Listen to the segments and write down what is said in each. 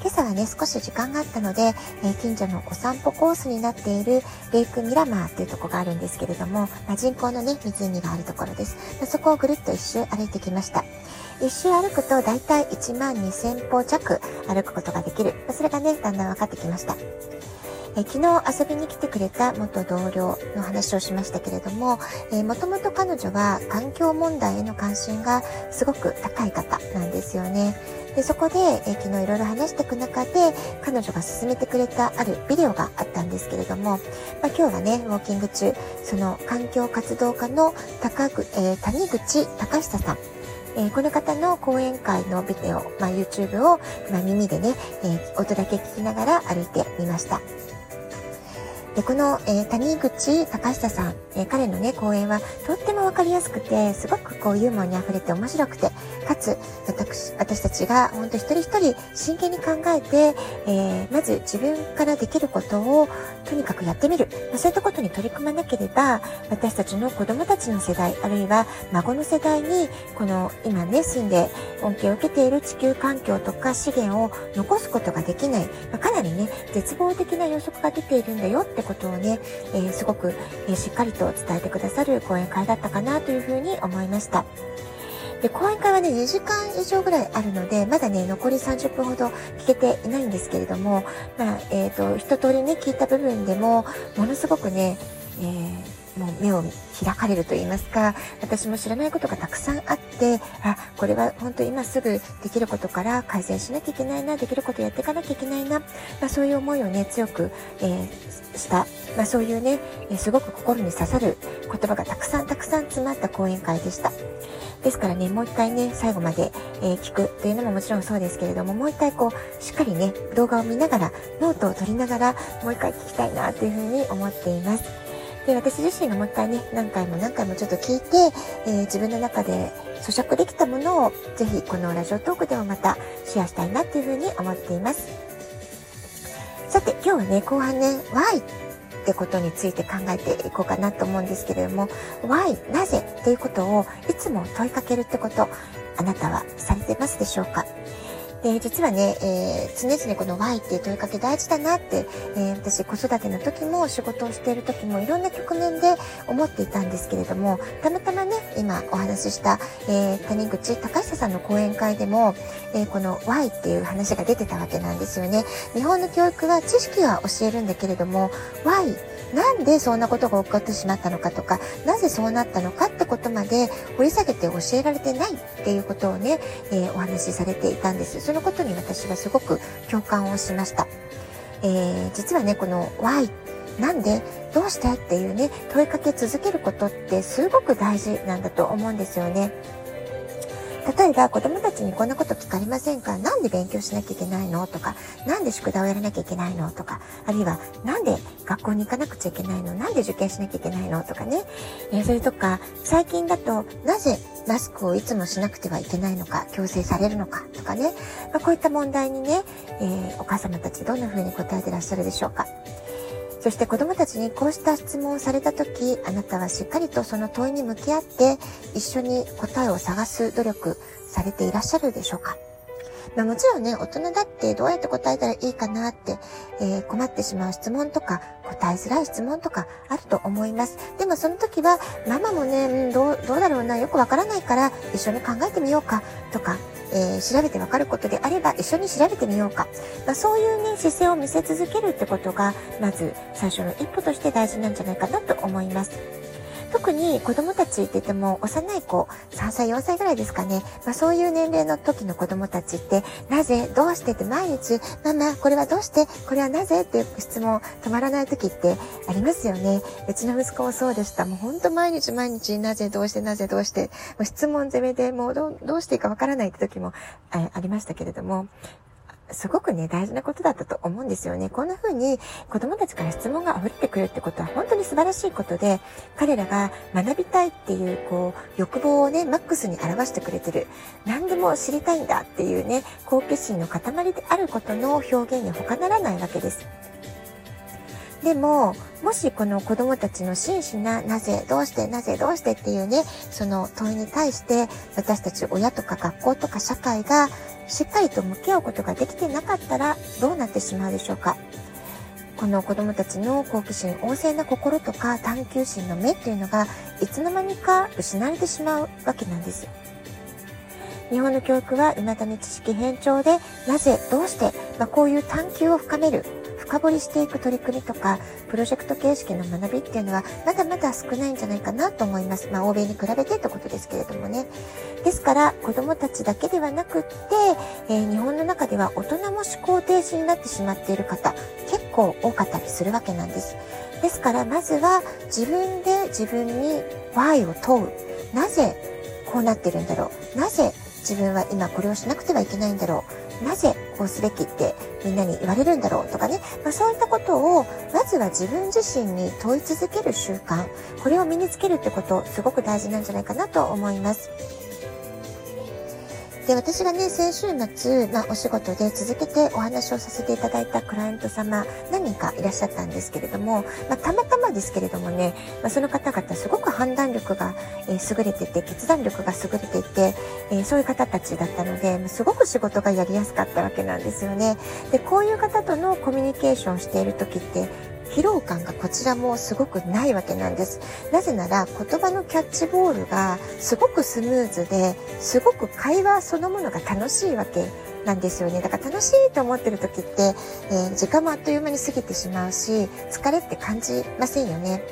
今朝はね、少し時間があったので、え、近所のお散歩コースになっているレイクミラマーっていうとこがあるんですけれども、まあ、人工のね、湖があるところです。ま、そこをぐるっと一周歩いてきました。一周歩くと大体1万2000歩弱歩くことができる。それがね、だんだん分かってきました。え昨日遊びに来てくれた元同僚の話をしましたけれども、えー、もともと彼女は環境問題への関心がすごく高い方なんですよね。でそこで、え昨日いろいろ話していく中で彼女が勧めてくれたあるビデオがあったんですけれども、まあ、今日はねウォーキング中その環境活動家の高く、えー、谷口隆久さんえー、この方の講演会のビデオ、まあ、YouTube を、まあ、耳でね、えー、音だけ聞きながら歩いてみました。でこの、えー、谷口隆久さん、えー、彼のね、講演はとってもわかりやすくて、すごくこうユーモアに溢れて面白くて、かつ、私、私たちが本当一人一人真剣に考えて、えー、まず自分からできることをとにかくやってみる。まあ、そういったことに取り組まなければ、私たちの子供たちの世代、あるいは孫の世代に、この今ね、住んで恩恵を受けている地球環境とか資源を残すことができない。まあ、かなりね、絶望的な予測が出ているんだよってことをね、えー、すごく、えー、しっかりと伝えてくださる講演会だったかなというふうに思いました。で、講演会はね、2時間以上ぐらいあるので、まだね、残り30分ほど聞けていないんですけれども、まあ、えっ、ー、と、一通りね、聞いた部分でも、ものすごくね、えーもう目を開かれると言いますか、私も知らないことがたくさんあって、あ、これは本当今すぐできることから改善しなきゃいけないな、できることやっていかなきゃいけないな、まあ、そういう思いをね、強く、えー、した、まあ、そういうね、すごく心に刺さる言葉がたくさんたくさん詰まった講演会でした。ですからね、もう一回ね、最後まで、えー、聞くというのももちろんそうですけれども、もう一回こう、しっかりね、動画を見ながら、ノートを取りながら、もう一回聞きたいなというふうに思っています。で、私自身がもう一回ね、何回も何回もちょっと聞いて、えー、自分の中で咀嚼できたものを、ぜひこのラジオトークでもまたシェアしたいなっていうふうに思っています。さて、今日はね、後半ね、Why ってことについて考えていこうかなと思うんですけれども、Why? なぜっていうことをいつも問いかけるってこと、あなたはされてますでしょうか？で、実はね、えー、常々この Y っていう問いかけ大事だなって、えー、私子育ての時も仕事をしている時もいろんな局面で思っていたんですけれども、たまたまね、今お話しした、えー、谷口隆久さんの講演会でも、えこの Y っていう話が出てたわけなんですよね。日本の教育は知識は教えるんだけれども、Y なんでそんなことが起こってしまったのかとか、なぜそうなったのかってことまで掘り下げて教えられてないっていうことをね、えー、お話しされていたんです。そのことに私はすごく共感をしました。えー、実はね、この Y なんで？どうして？っていうね、問いかけ続けることってすごく大事なんだと思うんですよね。例えば子供たちにこんなこと聞かれませんか？なんで勉強しなきゃいけないの？とか、なんで宿題をやらなきゃいけないの？とか、あるいはなんで学校に行かなくちゃいけないの？なんで受験しなきゃいけないの？とかね。えー、それとか、最近だとなぜマスクをいつもしなくてはいけないのか、強制されるのか？とかね。まあ、こういった問題にね、えー、お母様たちどんな風に答えてらっしゃるでしょうか？そして子供たちにこうした質問をされた時、あなたはしっかりとその問いに向き合って一緒に答えを探す努力されていらっしゃるでしょうか？まあ、もちろんね、大人だってどうやって答えたらいいかなって、えー、困ってしまう質問とか、答えづらい質問とかあると思います。でもその時は、ママもね、うん、どう、どうだろうな、よくわからないから一緒に考えてみようかとか、えー、調べてわかることであれば一緒に調べてみようか。まあ、そういうね、姿勢を見せ続けるってことが、まず最初の一歩として大事なんじゃないかなと思います。特に子供たちって言っても幼い子、3歳、4歳ぐらいですかね。まあそういう年齢の時の子供たちって、なぜどうしてって毎日、ママ、これはどうしてこれはなぜっていう質問止まらない時ってありますよね。うちの息子もそうでした。もうほんと毎日毎日、なぜどうしてなぜどうして、もう質問攻めでもうどうしていいかわからないって時もありましたけれども、すごくね、大事なことだったと思うんですよね。こんな風に子供たちから質問が溢れてくるってことは本当に素晴らしいことで、彼らが学びたいっていう、こう、欲望をね、マックスに表してくれてる。何でも知りたいんだっていうね、好奇心の塊であることの表現に他ならないわけです。でも、もしこの子供たちの真摯ななぜ、どうして、なぜ、どうしてっていうね、その問いに対して私たち親とか学校とか社会がしっかりと向き合うことができてなかったらどうなってしまうでしょうか？この子供たちの好奇心、旺盛な心とか探求心の目っていうのがいつの間にか失われてしまうわけなんです。日本の教育は未だに知識偏重で、なぜ、どうして、まあ、こういう探求を深める深掘りしていく取り組みとか、プロジェクト形式の学びっていうのは、まだまだ少ないんじゃないかなと思います。まあ、欧米に比べてってことですけれどもね。ですから、子供たちだけではなくって、えー、日本の中では大人も思考停止になってしまっている方、結構多かったりするわけなんです。ですから、まずは自分で自分に Y を問う。なぜこうなってるんだろうなぜ自分は今これをしなくてはいけないんだろうなぜこうすべきってみんなに言われるんだろうとかね、まあ、そういったことをまずは自分自身に問い続ける習慣これを身につけるってことすごく大事なんじゃないかなと思います。で、私がね、先週末、まあ、お仕事で続けてお話をさせていただいたクライアント様、何人かいらっしゃったんですけれども、まあ、たまたまですけれどもね、まあ、その方々すごく判断力が、えー、優れてて、決断力が優れていて、えー、そういう方たちだったので、ますごく仕事がやりやすかったわけなんですよね。で、こういう方とのコミュニケーションしている時って、疲労感がこちらもすごくないわけなんです。なぜなら言葉のキャッチボールがすごくスムーズですごく会話そのものが楽しいわけなんですよね。だから楽しいと思ってる時って、えー、時間もあっという間に過ぎてしまうし、疲れって感じませんよね。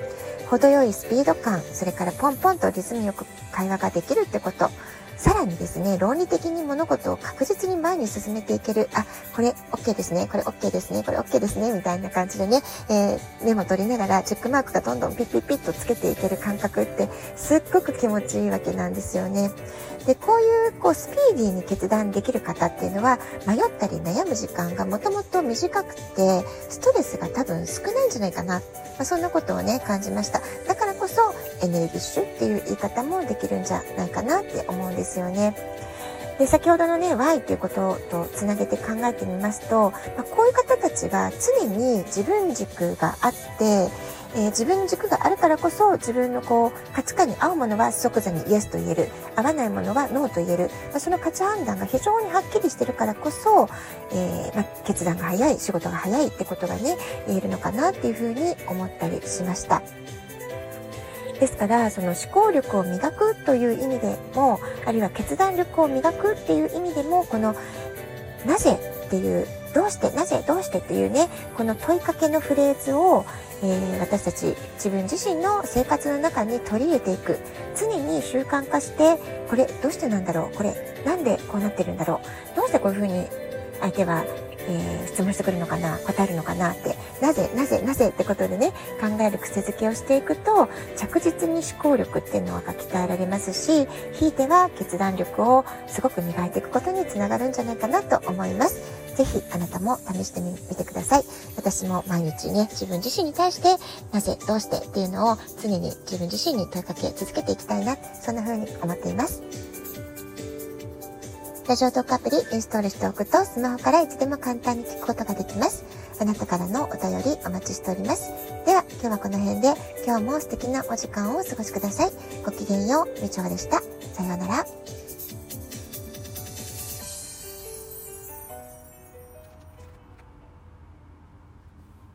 程よいスピード感、それからポンポンとリズムよく会話ができるってこと。さらにですね、論理的に物事を確実に前に進めていける、あ、これ OK ですね、これ OK ですね、これ OK ですね、みたいな感じでね、えー、メモ取りながらチェックマークがどんどんピッピッピッとつけていける感覚ってすっごく気持ちいいわけなんですよね。で、こういうこうスピーディーに決断できる方っていうのは迷ったり悩む時間がもともと短くてストレスが多分少ないんじゃないかな。まあ、そんなことをね、感じました。エネルギッシュっていう言い方もできるんじゃないかなって思うんですよね。で、先ほどのね、Y っていうこととつなげて考えてみますと、まあ、こういう方たちが常に自分軸があって、えー、自分軸があるからこそ自分のこう価値観に合うものは即座にイエスと言える合わないものはノーと言える、まあ、その価値判断が非常にはっきりしてるからこそ、えー、まあ、決断が早い仕事が早いってことがね言えるのかなっていうふうに思ったりしました。ですから、その思考力を磨くという意味でも、あるいは決断力を磨くっていう意味でも、この、なぜっていう、どうして、なぜ、どうしてっていうね、この問いかけのフレーズを、えー、私たち自分自身の生活の中に取り入れていく。常に習慣化して、これどうしてなんだろうこれなんでこうなってるんだろうどうしてこういうふうに相手はえー、質問してくるのかな答えるのかなってなぜなぜなぜってことでね考える癖づけをしていくと着実に思考力っていうのが鍛えられますしひいては決断力をすごく磨いていくことにつながるんじゃないかなと思います。ぜひあなたも試してみてください。私も毎日ね、自分自身に対して、なぜ、どうしてっていうのを常に自分自身に問いかけ続けていきたいな、そんな風に思っています。ラジオトークアプリインストールしておくとスマホからいつでも簡単に聞くことができます。あなたからのお便りお待ちしております。では今日はこの辺で今日も素敵なお時間をお過ごしください。ごきげんよう、みちょでした。さようなら。